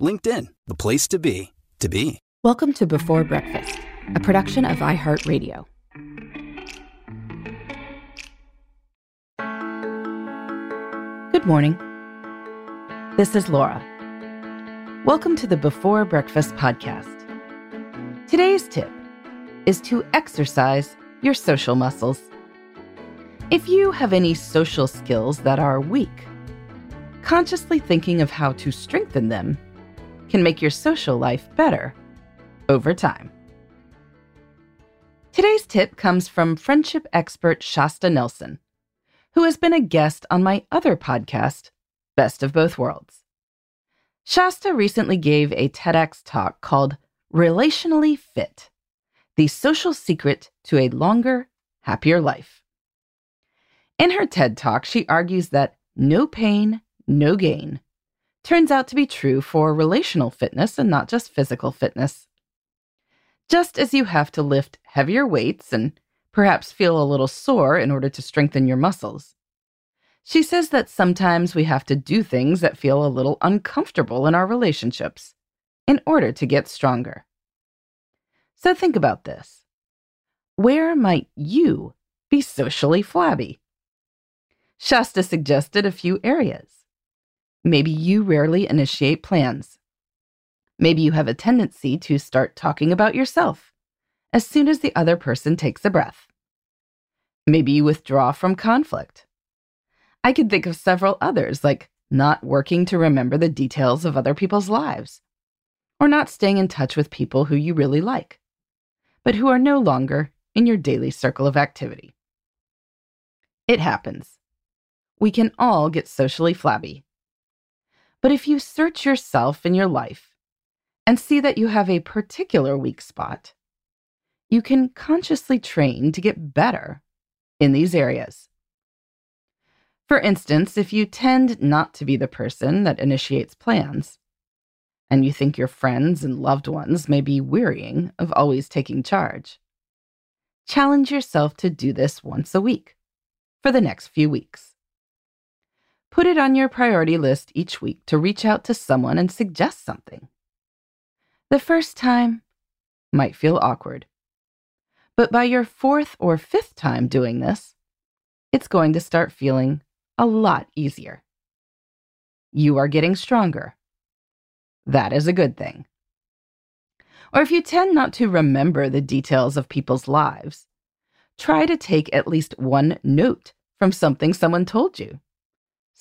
LinkedIn, the place to be, to be. Welcome to Before Breakfast, a production of iHeartRadio. Good morning. This is Laura. Welcome to the Before Breakfast podcast. Today's tip is to exercise your social muscles. If you have any social skills that are weak, consciously thinking of how to strengthen them can make your social life better over time. Today's tip comes from friendship expert Shasta Nelson who has been a guest on my other podcast, Best of Both Worlds. Shasta recently gave a TEDx talk called Relationally Fit The Social Secret to a Longer, Happier Life. In her TED talk, she argues that no pain, no gain turns out to be true for relational fitness and not just physical fitness. Just as you have to lift heavier weights and perhaps feel a little sore in order to strengthen your muscles. She says that sometimes we have to do things that feel a little uncomfortable in our relationships in order to get stronger. So think about this. Where might you be socially flabby? Shasta suggested a few areas. Maybe you rarely initiate plans. Maybe you have a tendency to start talking about yourself as soon as the other person takes a breath. Maybe you withdraw from conflict. I could think of several others, like not working to remember the details of other people's lives, or not staying in touch with people who you really like, but who are no longer in your daily circle of activity. It happens. We can all get socially flabby. But if you search yourself in your life and see that you have a particular weak spot, you can consciously train to get better in these areas. For instance, if you tend not to be the person that initiates plans, and you think your friends and loved ones may be wearying of always taking charge, challenge yourself to do this once a week for the next few weeks. Put it on your priority list each week to reach out to someone and suggest something. The first time might feel awkward, but by your fourth or fifth time doing this, it's going to start feeling a lot easier. You are getting stronger. That is a good thing. Or if you tend not to remember the details of people's lives, try to take at least one note from something someone told you.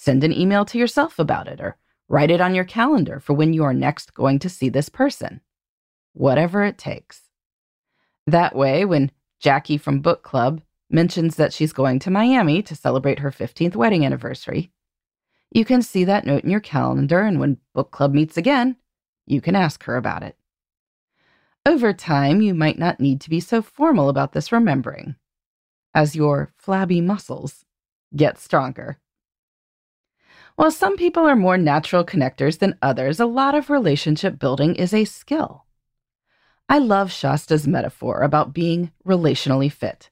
Send an email to yourself about it or write it on your calendar for when you are next going to see this person. Whatever it takes. That way, when Jackie from Book Club mentions that she's going to Miami to celebrate her 15th wedding anniversary, you can see that note in your calendar, and when Book Club meets again, you can ask her about it. Over time, you might not need to be so formal about this remembering as your flabby muscles get stronger. While some people are more natural connectors than others, a lot of relationship building is a skill. I love Shasta's metaphor about being relationally fit.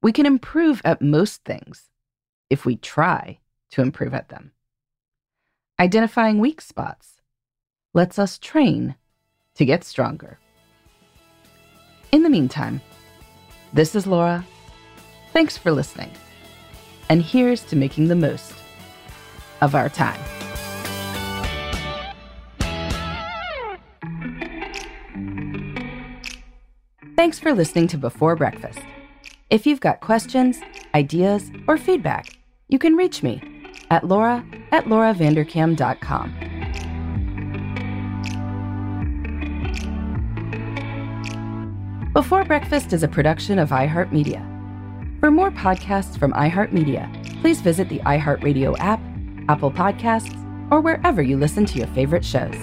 We can improve at most things if we try to improve at them. Identifying weak spots lets us train to get stronger. In the meantime, this is Laura. Thanks for listening. And here's to making the most of our time. Thanks for listening to Before Breakfast. If you've got questions, ideas, or feedback, you can reach me at laura at lauravanderkam.com. Before Breakfast is a production of iHeartMedia. For more podcasts from iHeartMedia, please visit the iHeartRadio app, Apple Podcasts, or wherever you listen to your favorite shows.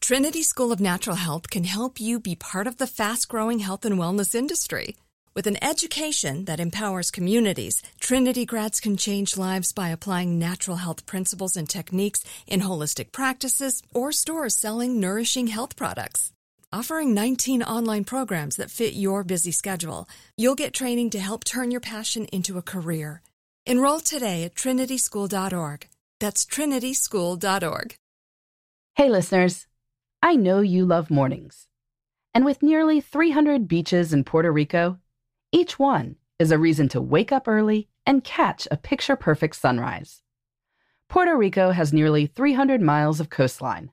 Trinity School of Natural Health can help you be part of the fast growing health and wellness industry. With an education that empowers communities, Trinity grads can change lives by applying natural health principles and techniques in holistic practices or stores selling nourishing health products. Offering 19 online programs that fit your busy schedule, you'll get training to help turn your passion into a career. Enroll today at trinityschool.org. That's trinityschool.org. Hey, listeners. I know you love mornings. And with nearly 300 beaches in Puerto Rico, each one is a reason to wake up early and catch a picture perfect sunrise. Puerto Rico has nearly 300 miles of coastline,